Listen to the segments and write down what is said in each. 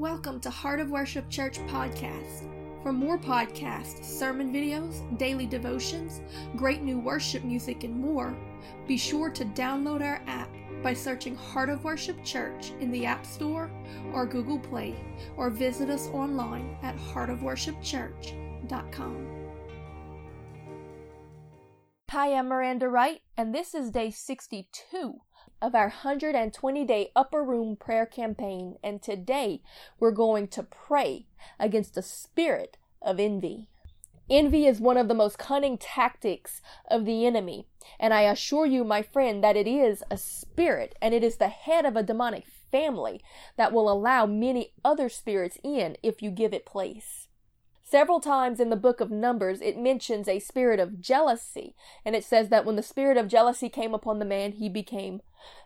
Welcome to Heart of Worship Church podcast. For more podcasts, sermon videos, daily devotions, great new worship music, and more, be sure to download our app by searching Heart of Worship Church in the App Store or Google Play, or visit us online at heartofworshipchurch.com. Hi, I'm Miranda Wright, and this is day 62 of our 120 day upper room prayer campaign. And today we're going to pray against the spirit of envy. Envy is one of the most cunning tactics of the enemy. And I assure you, my friend, that it is a spirit and it is the head of a demonic family that will allow many other spirits in if you give it place. Several times in the book of Numbers, it mentions a spirit of jealousy, and it says that when the spirit of jealousy came upon the man, he became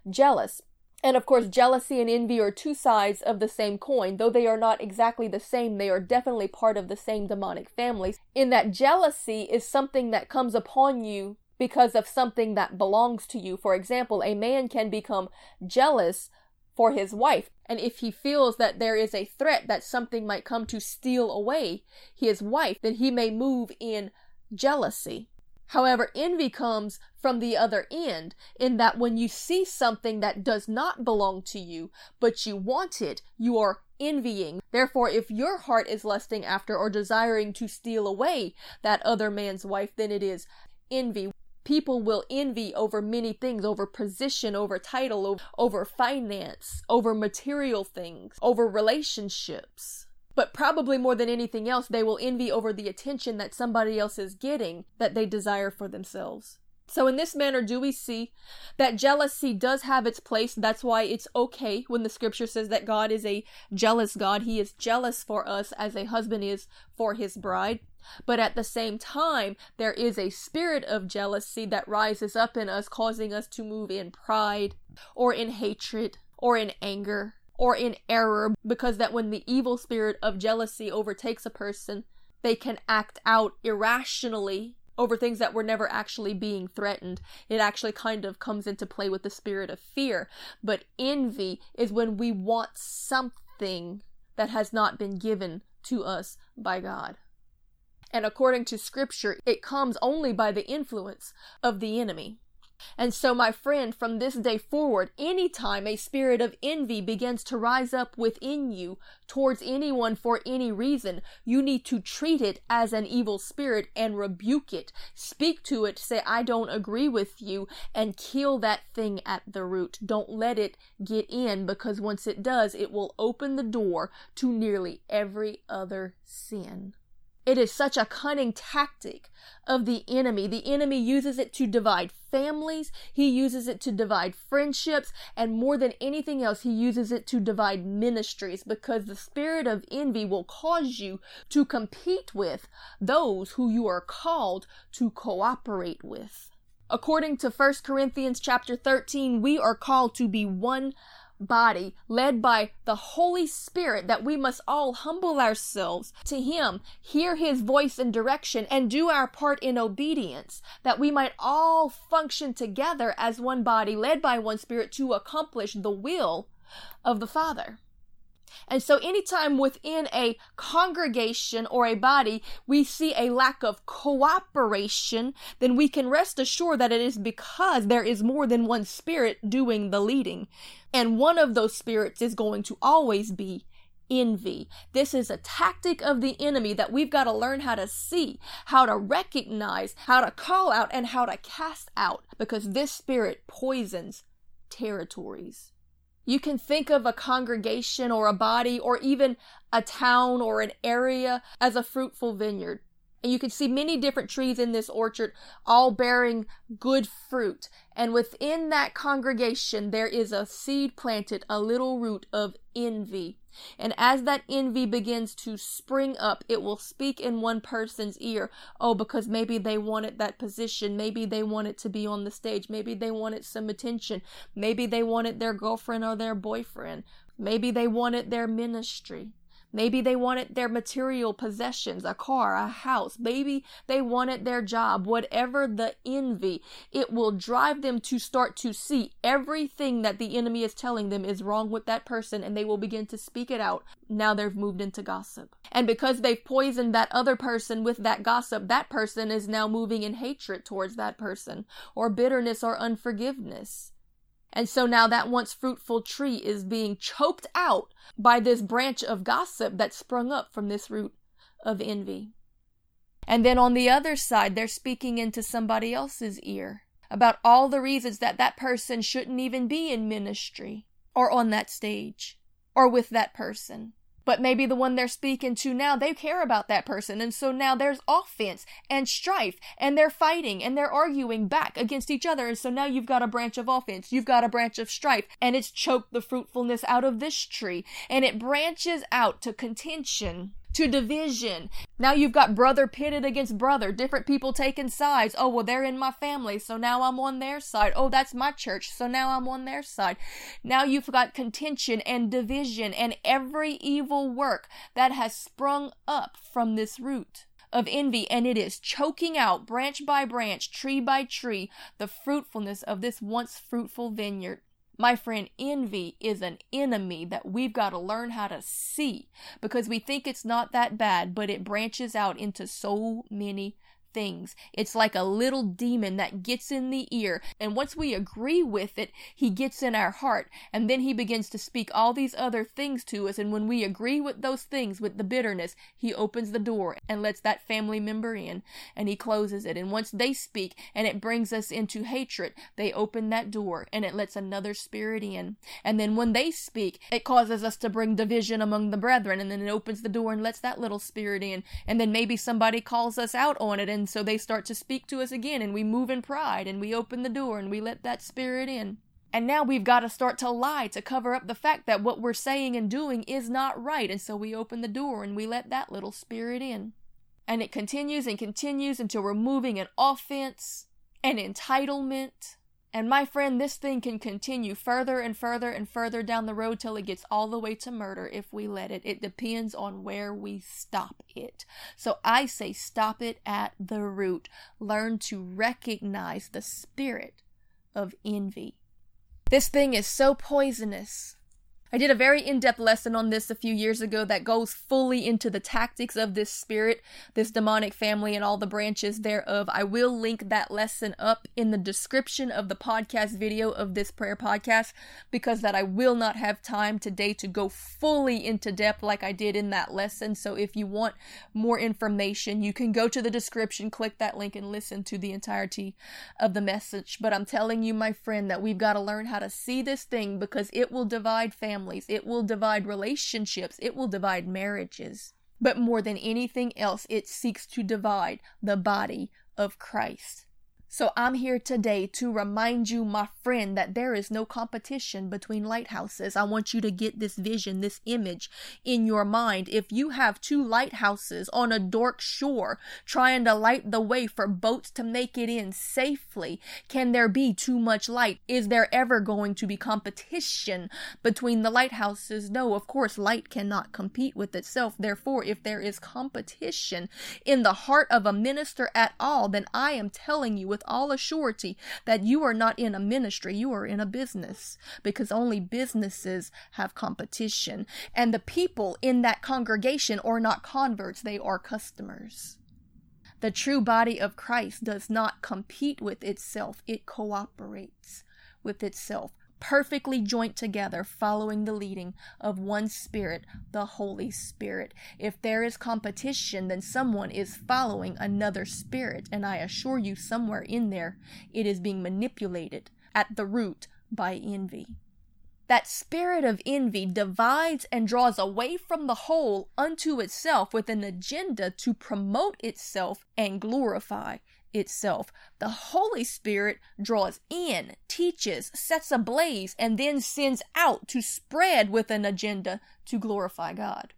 jealous. And of course, jealousy and envy are two sides of the same coin. Though they are not exactly the same, they are definitely part of the same demonic family. In that jealousy is something that comes upon you because of something that belongs to you. For example, a man can become jealous for his wife. And if he feels that there is a threat that something might come to steal away his wife, then he may move in jealousy. However, envy comes from the other end, in that when you see something that does not belong to you, but you want it, you are envying. Therefore, if your heart is lusting after or desiring to steal away that other man's wife, then it is envy. People will envy over many things, over position, over title, over finance, over material things, over relationships. But probably more than anything else, they will envy over the attention that somebody else is getting that they desire for themselves. So, in this manner, do we see that jealousy does have its place? That's why it's okay when the scripture says that God is a jealous God. He is jealous for us as a husband is for his bride. But at the same time, there is a spirit of jealousy that rises up in us, causing us to move in pride or in hatred or in anger or in error, because that when the evil spirit of jealousy overtakes a person, they can act out irrationally over things that were never actually being threatened. It actually kind of comes into play with the spirit of fear. But envy is when we want something that has not been given to us by God. And according to scripture, it comes only by the influence of the enemy. And so, my friend, from this day forward, anytime a spirit of envy begins to rise up within you towards anyone for any reason, you need to treat it as an evil spirit and rebuke it. Speak to it, say, I don't agree with you, and kill that thing at the root. Don't let it get in because once it does, it will open the door to nearly every other sin. It is such a cunning tactic of the enemy. The enemy uses it to divide families, he uses it to divide friendships, and more than anything else, he uses it to divide ministries because the spirit of envy will cause you to compete with those who you are called to cooperate with. According to 1 Corinthians chapter 13, we are called to be one body led by the Holy Spirit that we must all humble ourselves to Him, hear His voice and direction, and do our part in obedience, that we might all function together as one body led by one Spirit to accomplish the will of the Father. And so, anytime within a congregation or a body we see a lack of cooperation, then we can rest assured that it is because there is more than one spirit doing the leading. And one of those spirits is going to always be envy. This is a tactic of the enemy that we've got to learn how to see, how to recognize, how to call out, and how to cast out because this spirit poisons territories. You can think of a congregation or a body or even a town or an area as a fruitful vineyard. And you can see many different trees in this orchard, all bearing good fruit. And within that congregation, there is a seed planted, a little root of envy. And as that envy begins to spring up, it will speak in one person's ear. Oh, because maybe they wanted that position. Maybe they wanted to be on the stage. Maybe they wanted some attention. Maybe they wanted their girlfriend or their boyfriend. Maybe they wanted their ministry. Maybe they wanted their material possessions, a car, a house. Maybe they wanted their job. Whatever the envy, it will drive them to start to see everything that the enemy is telling them is wrong with that person and they will begin to speak it out. Now they've moved into gossip. And because they've poisoned that other person with that gossip, that person is now moving in hatred towards that person or bitterness or unforgiveness. And so now that once fruitful tree is being choked out by this branch of gossip that sprung up from this root of envy. And then on the other side, they're speaking into somebody else's ear about all the reasons that that person shouldn't even be in ministry or on that stage or with that person. But maybe the one they're speaking to now, they care about that person. And so now there's offense and strife and they're fighting and they're arguing back against each other. And so now you've got a branch of offense. You've got a branch of strife and it's choked the fruitfulness out of this tree and it branches out to contention to division. Now you've got brother pitted against brother, different people taking sides. Oh, well, they're in my family, so now I'm on their side. Oh, that's my church, so now I'm on their side. Now you've got contention and division and every evil work that has sprung up from this root of envy, and it is choking out branch by branch, tree by tree, the fruitfulness of this once fruitful vineyard. My friend, envy is an enemy that we've got to learn how to see because we think it's not that bad, but it branches out into so many things. It's like a little demon that gets in the ear, and once we agree with it, he gets in our heart, and then he begins to speak all these other things to us. And when we agree with those things, with the bitterness, he opens the door and lets that family member in, and he closes it. And once they speak and it brings us into hatred, they open that door and it lets another spirit in. And then when they speak, it causes us to bring division among the brethren, and then it opens the door and lets that little spirit in. And then maybe somebody calls us out on it, and and so they start to speak to us again, and we move in pride, and we open the door, and we let that spirit in. And now we've got to start to lie to cover up the fact that what we're saying and doing is not right. And so we open the door and we let that little spirit in. And it continues and continues until we're moving an offense, an entitlement, and my friend, this thing can continue further and further and further down the road till it gets all the way to murder if we let it. It depends on where we stop it. So I say stop it at the root. Learn to recognize the spirit of envy. This thing is so poisonous I did a very in depth lesson on this a few years ago that goes fully into the tactics of this spirit, this demonic family, and all the branches thereof. I will link that lesson up in the description of the podcast video of this prayer podcast because that I will not have time today to go fully into depth like I did in that lesson. So if you want more information, you can go to the description, click that link, and listen to the entirety of the message. But I'm telling you, my friend, that we've got to learn how to see this thing because it will divide families families, it will divide relationships, it will divide marriages. But more than anything else, it seeks to divide the body of Christ. So I'm here today to remind you, my friend, that there is no competition between lighthouses. I want you to get this vision, this image in your mind. If you have two lighthouses on a dark shore trying to light the way for boats to make it in safely, can there be too much light? Is there ever going to be competition between the lighthouses? No, of course, light cannot compete with itself. Therefore, if there is competition in the heart of a minister at all, then I am telling you with all assurity that you are not in a ministry, you are in a business because only businesses have competition. And the people in that congregation are not converts, they are customers. The true body of Christ does not compete with itself, it cooperates with itself perfectly joint together, following the leading of one Spirit, the Holy Spirit. If there is competition, then someone is following another Spirit, and I assure you, somewhere in there, it is being manipulated at the root by envy. That spirit of envy divides and draws away from the whole unto itself with an agenda to promote itself and glorify itself. The Holy Spirit draws in, teaches, sets ablaze, and then sends out to spread with an agenda to glorify God.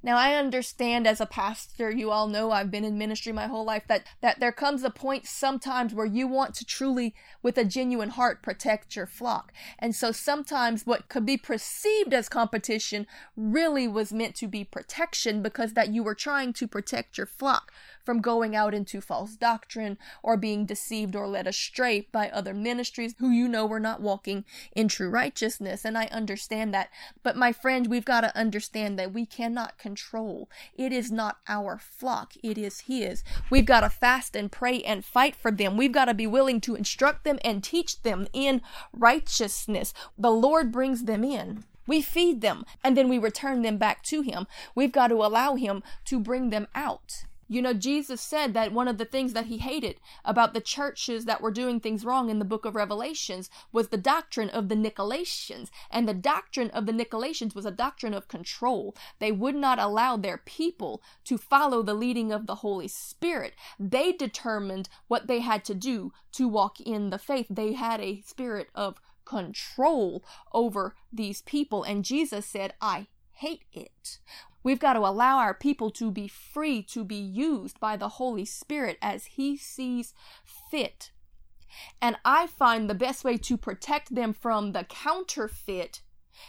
Now I understand as a pastor, you all know I've been in ministry my whole life that that there comes a point sometimes where you want to truly with a genuine heart protect your flock. And so sometimes what could be perceived as competition really was meant to be protection because that you were trying to protect your flock from going out into false doctrine or being deceived or led astray by other ministries who you know were not walking in true righteousness. And I understand that. But my friend, we've got to understand that we cannot control. It is not our flock, it is His. We've got to fast and pray and fight for them. We've got to be willing to instruct them and teach them in righteousness. The Lord brings them in. We feed them and then we return them back to Him. We've got to allow Him to bring them out. You know, Jesus said that one of the things that he hated about the churches that were doing things wrong in the book of Revelations was the doctrine of the Nicolaitans. And the doctrine of the Nicolaitans was a doctrine of control. They would not allow their people to follow the leading of the Holy Spirit. They determined what they had to do to walk in the faith. They had a spirit of control over these people. And Jesus said, I hate it. We've got to allow our people to be free to be used by the Holy Spirit as He sees fit. And I find the best way to protect them from the counterfeit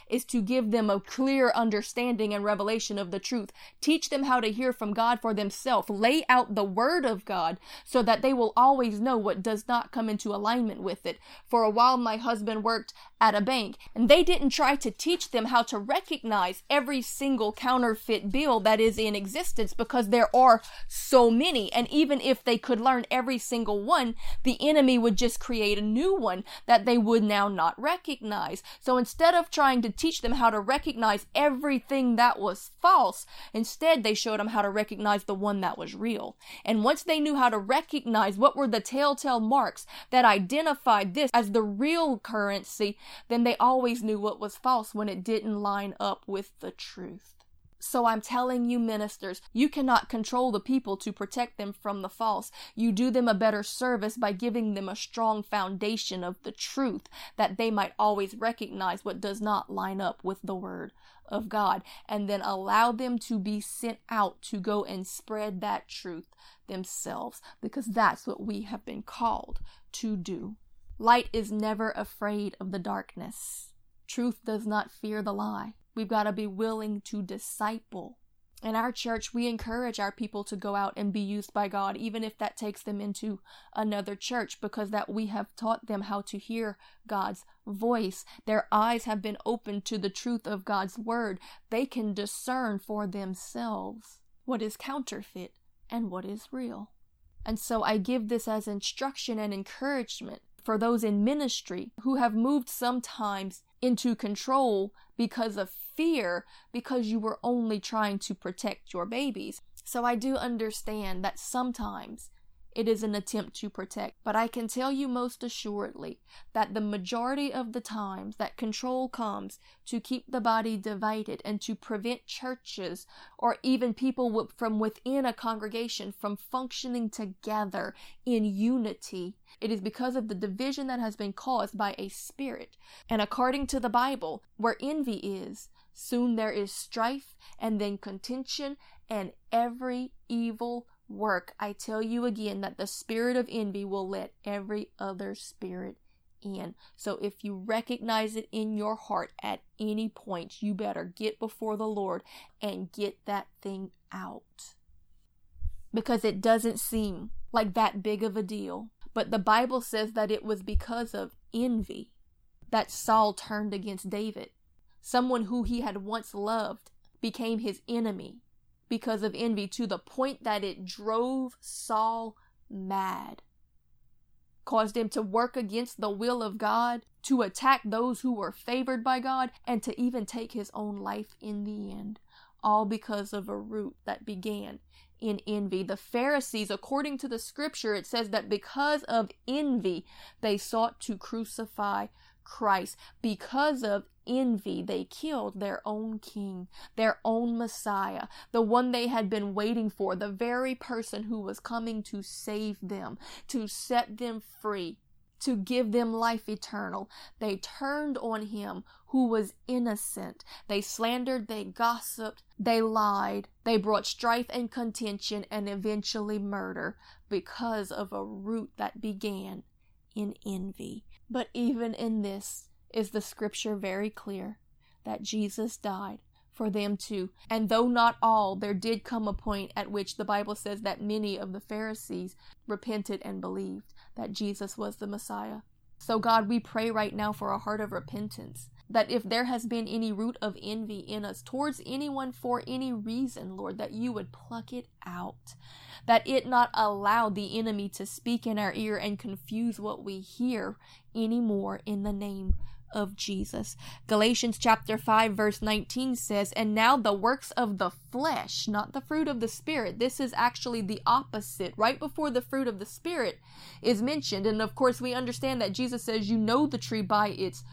is to give them a clear understanding and revelation of the truth. Teach them how to hear from God for themselves. Lay out the word of God so that they will always know what does not come into alignment with it. For a while, my husband worked at a bank and they didn't try to teach them how to recognize every single counterfeit bill that is in existence because there are so many. And even if they could learn every single one, the enemy would just create a new one that they would now not recognize. So instead of trying trying to teach them how to recognize everything that was false. Instead, they showed them how to recognize the one that was real. And once they knew how to recognize what were the telltale marks that identified this as the real currency, then they always knew what was false when it didn't line up with the truth. So I'm telling you, ministers, you cannot control the people to protect them from the false. You do them a better service by giving them a strong foundation of the truth that they might always recognize what does not line up with the word of God and then allow them to be sent out to go and spread that truth themselves because that's what we have been called to do. Light is never afraid of the darkness. Truth does not fear the lie. We've got to be willing to disciple. In our church, we encourage our people to go out and be used by God, even if that takes them into another church, because that we have taught them how to hear God's voice. Their eyes have been opened to the truth of God's word. They can discern for themselves what is counterfeit and what is real. And so I give this as instruction and encouragement for those in ministry who have moved sometimes into control because of fear because you were only trying to protect your babies. So I do understand that sometimes it is an attempt to protect. But I can tell you most assuredly that the majority of the times that control comes to keep the body divided and to prevent churches or even people from within a congregation from functioning together in unity, it is because of the division that has been caused by a spirit. And according to the Bible, where envy is, soon there is strife and then contention and every evil work, I tell you again that the spirit of envy will let every other spirit in. So if you recognize it in your heart at any point, you better get before the Lord and get that thing out. Because it doesn't seem like that big of a deal. But the Bible says that it was because of envy that Saul turned against David. Someone who he had once loved became his enemy because of envy to the point that it drove Saul mad, caused him to work against the will of God, to attack those who were favored by God, and to even take his own life in the end, all because of a root that began in envy. The Pharisees, according to the scripture, it says that because of envy, they sought to crucify Christ. Because of envy, they killed their own king, their own Messiah, the one they had been waiting for, the very person who was coming to save them, to set them free. to give them life eternal. They turned on him who was innocent. They slandered, they gossiped, they lied, they brought strife and contention and eventually murder because of a root that began in envy. But even in this is the scripture very clear that Jesus died for them too. And though not all, there did come a point at which the Bible says that many of the Pharisees repented and believed that Jesus was the Messiah. So, God, we pray right now for a heart of repentance. That if there has been any root of envy in us towards anyone for any reason, Lord, that you would pluck it out. That it not allow the enemy to speak in our ear and confuse what we hear anymore in the name of Jesus. Galatians chapter 5 verse 19 says, "And now the works of the flesh, not the fruit of the spirit." This is actually the opposite. Right before the fruit of the spirit is mentioned, and of course we understand that Jesus says, "You know the tree by its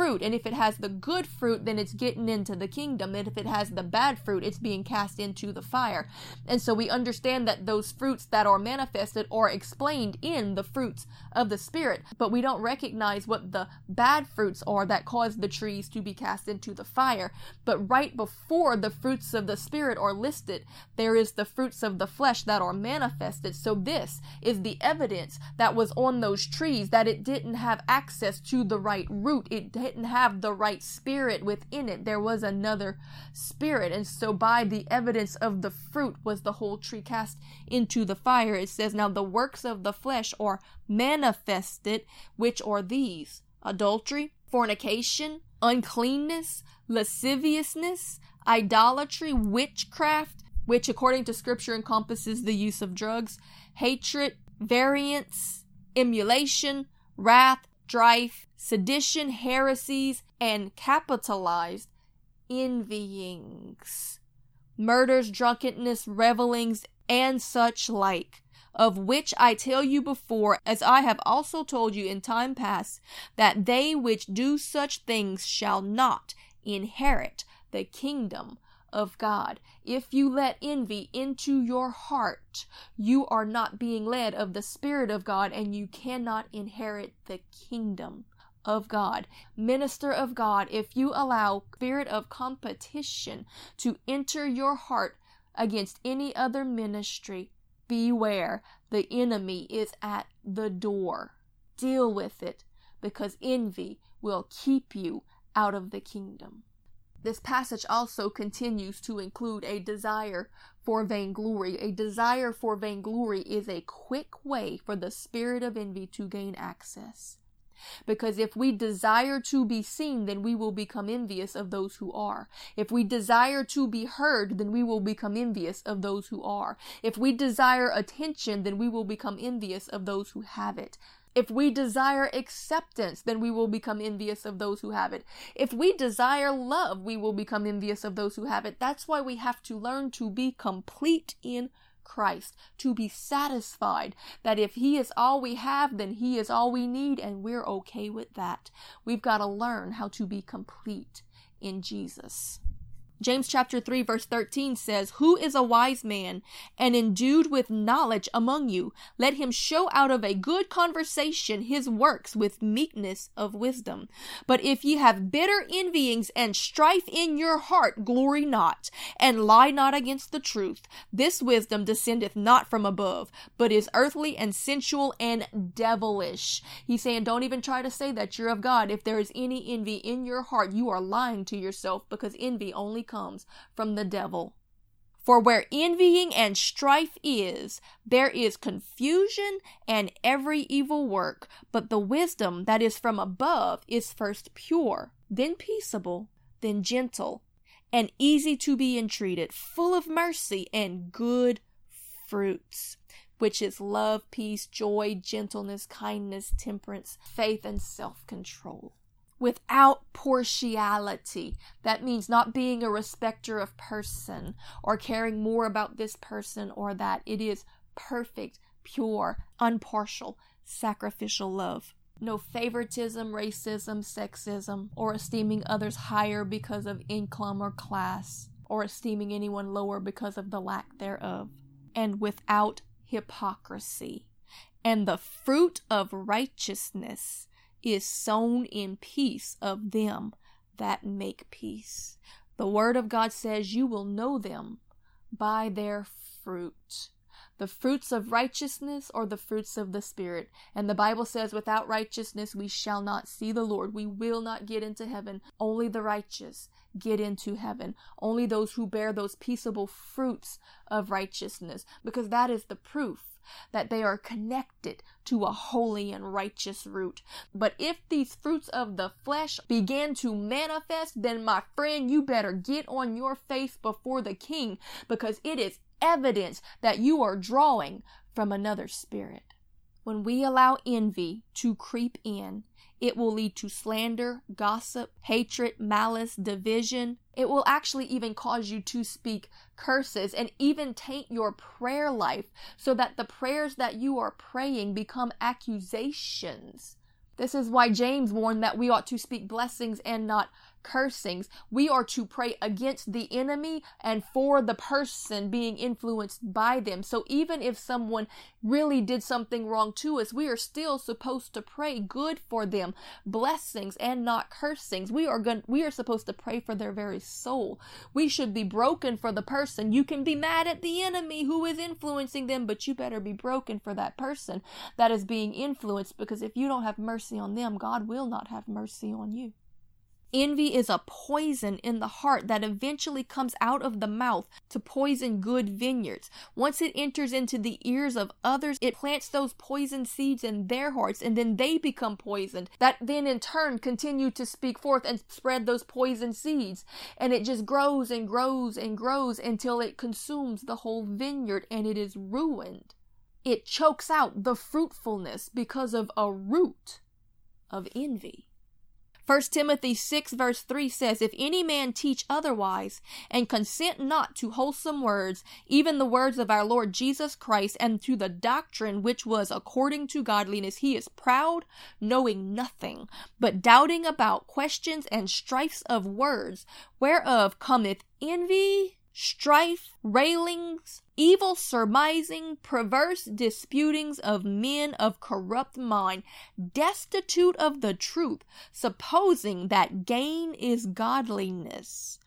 fruit." And if it has the good fruit, then it's getting into the kingdom. And if it has the bad fruit, it's being cast into the fire. And so we understand that those fruits that are manifested are explained in the fruits of the spirit, but we don't recognize what the bad fruits are that cause the trees to be cast into the fire. But right before the fruits of the Spirit are listed, there is the fruits of the flesh that are manifested. So this is the evidence that was on those trees that it didn't have access to the right root. It didn't have the right spirit within it. There was another spirit. And so by the evidence of the fruit was the whole tree cast into the fire. It says, Now the works of the flesh are manifested, which are these adultery, fornication, uncleanness, lasciviousness, idolatry, witchcraft, which according to scripture encompasses the use of drugs, hatred, variance, emulation, wrath, strife, sedition, heresies, and capitalized envyings, murders, drunkenness, revelings, and such like of which I tell you before, as I have also told you in time past, that they which do such things shall not inherit the kingdom of God. If you let envy into your heart, you are not being led of the Spirit of God and you cannot inherit the kingdom of God. Minister of God, if you allow spirit of competition to enter your heart against any other ministry, Beware, the enemy is at the door. Deal with it because envy will keep you out of the kingdom. This passage also continues to include a desire for vainglory. A desire for vainglory is a quick way for the spirit of envy to gain access. Because if we desire to be seen, then we will become envious of those who are. If we desire to be heard, then we will become envious of those who are. If we desire attention, then we will become envious of those who have it. If we desire acceptance, then we will become envious of those who have it. If we desire love, we will become envious of those who have it. That's why we have to learn to be complete in Christ, to be satisfied that if He is all we have, then He is all we need, and we're okay with that. We've got to learn how to be complete in Jesus. James chapter 3 verse 13 says, Who is a wise man and endued with knowledge among you? Let him show out of a good conversation his works with meekness of wisdom. But if ye have bitter envyings and strife in your heart, glory not, and lie not against the truth. This wisdom descendeth not from above, but is earthly and sensual and devilish. He's saying, Don't even try to say that you're of God. If there is any envy in your heart, you are lying to yourself because envy only comes from the devil. For where envying and strife is, there is confusion and every evil work. But the wisdom that is from above is first pure, then peaceable, then gentle, and easy to be entreated, full of mercy and good fruits, which is love, peace, joy, gentleness, kindness, temperance, faith, and self control without partiality. That means not being a respecter of person or caring more about this person or that. It is perfect, pure, unpartial, sacrificial love. No favoritism, racism, sexism, or esteeming others higher because of income or class, or esteeming anyone lower because of the lack thereof. And without hypocrisy. and the fruit of righteousness is sown in peace of them that make peace. The Word of God says, You will know them by their fruit. The fruits of righteousness or the fruits of the Spirit. And the Bible says, Without righteousness we shall not see the Lord. We will not get into heaven. Only the righteous get into heaven. Only those who bear those peaceable fruits of righteousness, because that is the proof that they are connected to a holy and righteous root. But if these fruits of the flesh begin to manifest, then my friend, you better get on your face before the king because it is evidence that you are drawing from another spirit. When we allow envy to creep in, it will lead to slander, gossip, hatred, malice, division. It will actually even cause you to speak curses and even taint your prayer life so that the prayers that you are praying become accusations. This is why James warned that we ought to speak blessings and not cursings. We are to pray against the enemy and for the person being influenced by them. So even if someone really did something wrong to us, we are still supposed to pray good for them, blessings and not cursings. We are going we are supposed to pray for their very soul. We should be broken for the person. You can be mad at the enemy who is influencing them, but you better be broken for that person that is being influenced because if you don't have mercy on them, God will not have mercy on you. Envy is a poison in the heart that eventually comes out of the mouth to poison good vineyards. Once it enters into the ears of others, it plants those poison seeds in their hearts and then they become poisoned. That then in turn continue to speak forth and spread those poison seeds. And it just grows and grows and grows until it consumes the whole vineyard and it is ruined. It chokes out the fruitfulness because of a root of envy. 1 Timothy 6 verse 3 says, If any man teach otherwise, and consent not to wholesome words, even the words of our Lord Jesus Christ, and to the doctrine which was according to godliness, he is proud, knowing nothing, but doubting about questions and strifes of words, whereof cometh envy, strife, railings, evil surmising, perverse disputings of men of corrupt mind, destitute of the truth, supposing that gain is godliness.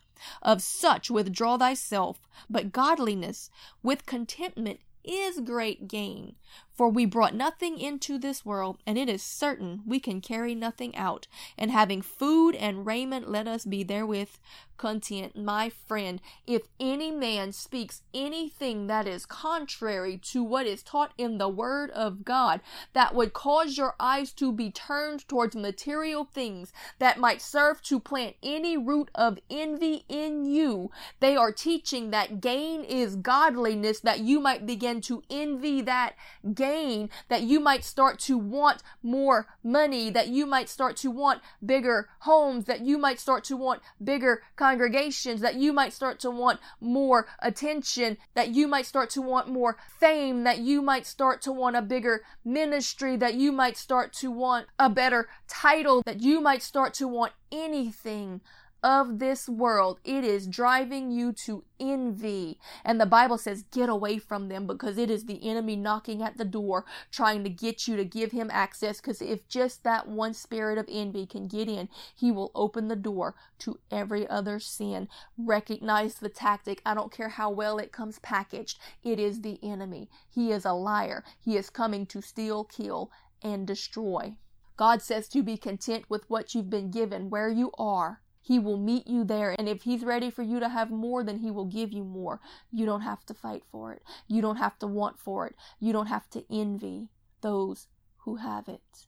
Of such withdraw thyself, but godliness with contentment is great gain. For we brought nothing into this world, and it is certain we can carry nothing out. And having food and raiment, let us be therewith content. My friend, if any man speaks anything that is contrary to what is taught in the Word of God, that would cause your eyes to be turned towards material things that might serve to plant any root of envy in you, they are teaching that gain is godliness, that you might begin to envy that gain, that you might start to want more money, that you might start to want bigger homes, that you might start to want bigger congregations, that you might start to want more attention, that you might start to want more fame, that you might start to want a bigger ministry, that you might start to want a better title, that you might start to want anything of this world. It is driving you to envy. And the Bible says, get away from them because it is the enemy knocking at the door, trying to get you to give him access. Because if just that one spirit of envy can get in, he will open the door to every other sin. Recognize the tactic. I don't care how well it comes packaged, it is the enemy. He is a liar. He is coming to steal, kill, and destroy. God says to be content with what you've been given, where you are he will meet you there. And if He's ready for you to have more, then He will give you more. You don't have to fight for it. You don't have to want for it. You don't have to envy those who have it.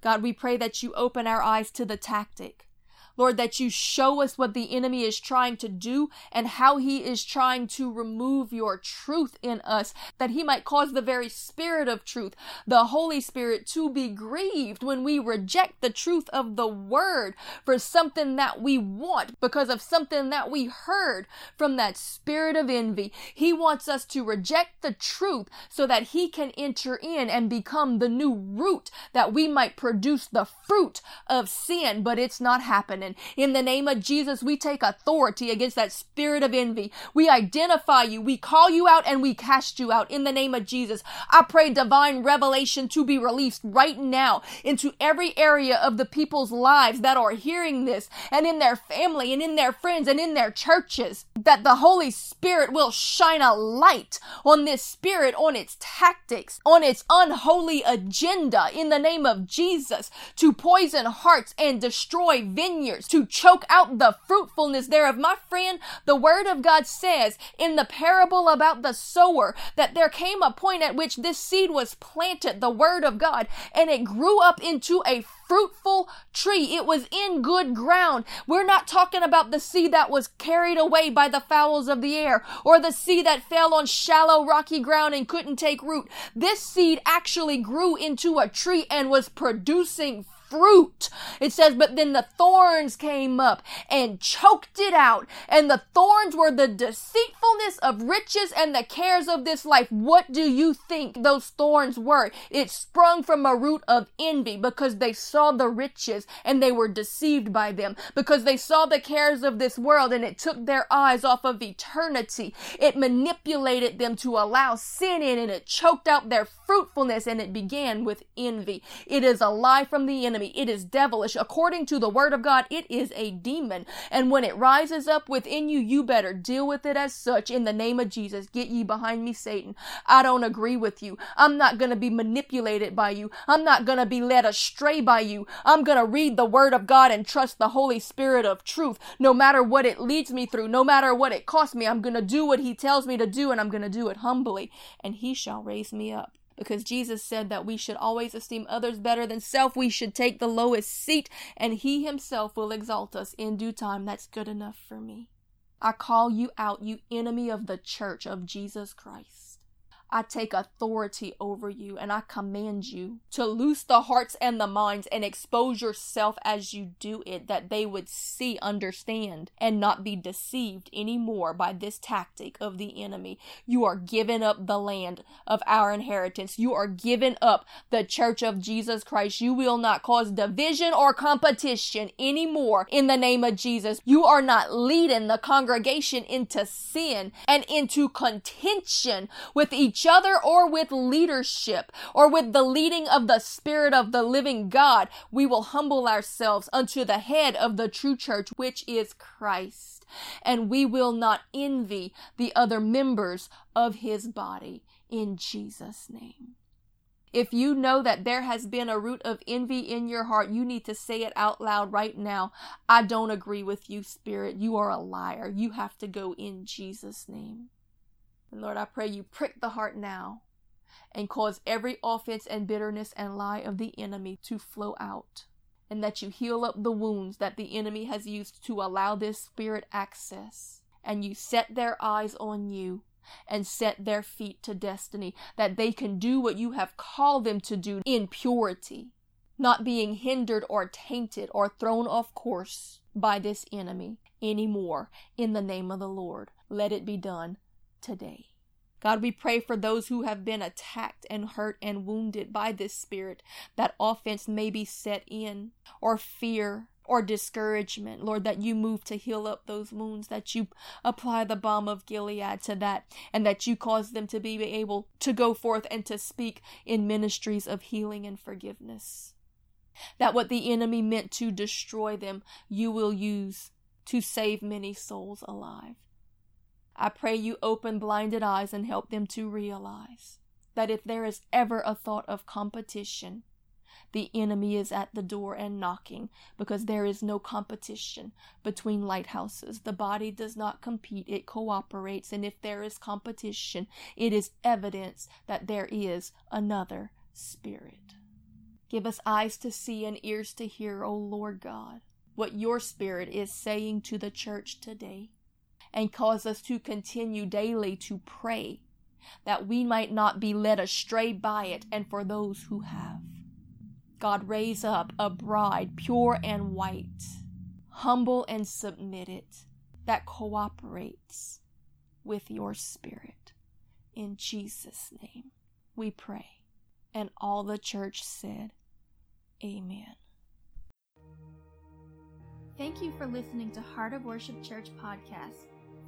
God, we pray that you open our eyes to the tactic Lord, that you show us what the enemy is trying to do and how he is trying to remove your truth in us, that he might cause the very spirit of truth, the Holy Spirit, to be grieved when we reject the truth of the word for something that we want because of something that we heard from that spirit of envy. He wants us to reject the truth so that he can enter in and become the new root that we might produce the fruit of sin, but it's not happening happening. In the name of Jesus, we take authority against that spirit of envy. We identify you, we call you out, and we cast you out in the name of Jesus. I pray divine revelation to be released right now into every area of the people's lives that are hearing this and in their family and in their friends and in their churches. That the Holy Spirit will shine a light on this spirit, on its tactics, on its unholy agenda in the name of Jesus to poison hearts and destroy vineyards, to choke out the fruitfulness thereof. My friend, the word of God says in the parable about the sower that there came a point at which this seed was planted, the word of God, and it grew up into a fruitful tree. It was in good ground. We're not talking about the seed that was carried away by the fowls of the air or the seed that fell on shallow rocky ground and couldn't take root. This seed actually grew into a tree and was producing fruit. It says, but then the thorns came up and choked it out. And the thorns were the deceitfulness of riches and the cares of this life. What do you think those thorns were? It sprung from a root of envy because they saw the riches and they were deceived by them because they saw the cares of this world and it took their eyes off of eternity. It manipulated them to allow sin in and it choked out their fruitfulness and it began with envy. It is a lie from the enemy enemy. It is devilish. According to the word of God, it is a demon. And when it rises up within you, you better deal with it as such in the name of Jesus. Get ye behind me, Satan. I don't agree with you. I'm not going to be manipulated by you. I'm not going to be led astray by you. I'm going to read the word of God and trust the Holy Spirit of truth. No matter what it leads me through, no matter what it costs me, I'm going to do what he tells me to do and I'm going to do it humbly. And he shall raise me up because Jesus said that we should always esteem others better than self. We should take the lowest seat, and He Himself will exalt us in due time. That's good enough for me. I call you out, you enemy of the church of Jesus Christ. I take authority over you and I command you to loose the hearts and the minds and expose yourself as you do it, that they would see, understand, and not be deceived anymore by this tactic of the enemy. You are giving up the land of our inheritance. You are giving up the church of Jesus Christ. You will not cause division or competition anymore in the name of Jesus. You are not leading the congregation into sin and into contention with each each other or with leadership or with the leading of the Spirit of the living God, we will humble ourselves unto the head of the true church, which is Christ. And we will not envy the other members of his body in Jesus' name. If you know that there has been a root of envy in your heart, you need to say it out loud right now. I don't agree with you, Spirit. You are a liar. You have to go in Jesus' name. And Lord, I pray you prick the heart now and cause every offense and bitterness and lie of the enemy to flow out. And that you heal up the wounds that the enemy has used to allow this spirit access. And you set their eyes on you and set their feet to destiny, that they can do what you have called them to do in purity, not being hindered or tainted or thrown off course by this enemy anymore. In the name of the Lord, let it be done today. God, we pray for those who have been attacked and hurt and wounded by this spirit, that offense may be set in, or fear, or discouragement. Lord, that you move to heal up those wounds, that you apply the balm of Gilead to that, and that you cause them to be able to go forth and to speak in ministries of healing and forgiveness. That what the enemy meant to destroy them, you will use to save many souls alive. I pray you open blinded eyes and help them to realize that if there is ever a thought of competition, the enemy is at the door and knocking because there is no competition between lighthouses. The body does not compete, it cooperates. And if there is competition, it is evidence that there is another spirit. Give us eyes to see and ears to hear, O Lord God, what your spirit is saying to the church today and cause us to continue daily to pray that we might not be led astray by it and for those who have. God, raise up a bride pure and white, humble and submitted, that cooperates with your spirit. In Jesus' name we pray. And all the church said, Amen. Thank you for listening to Heart of Worship Church podcast.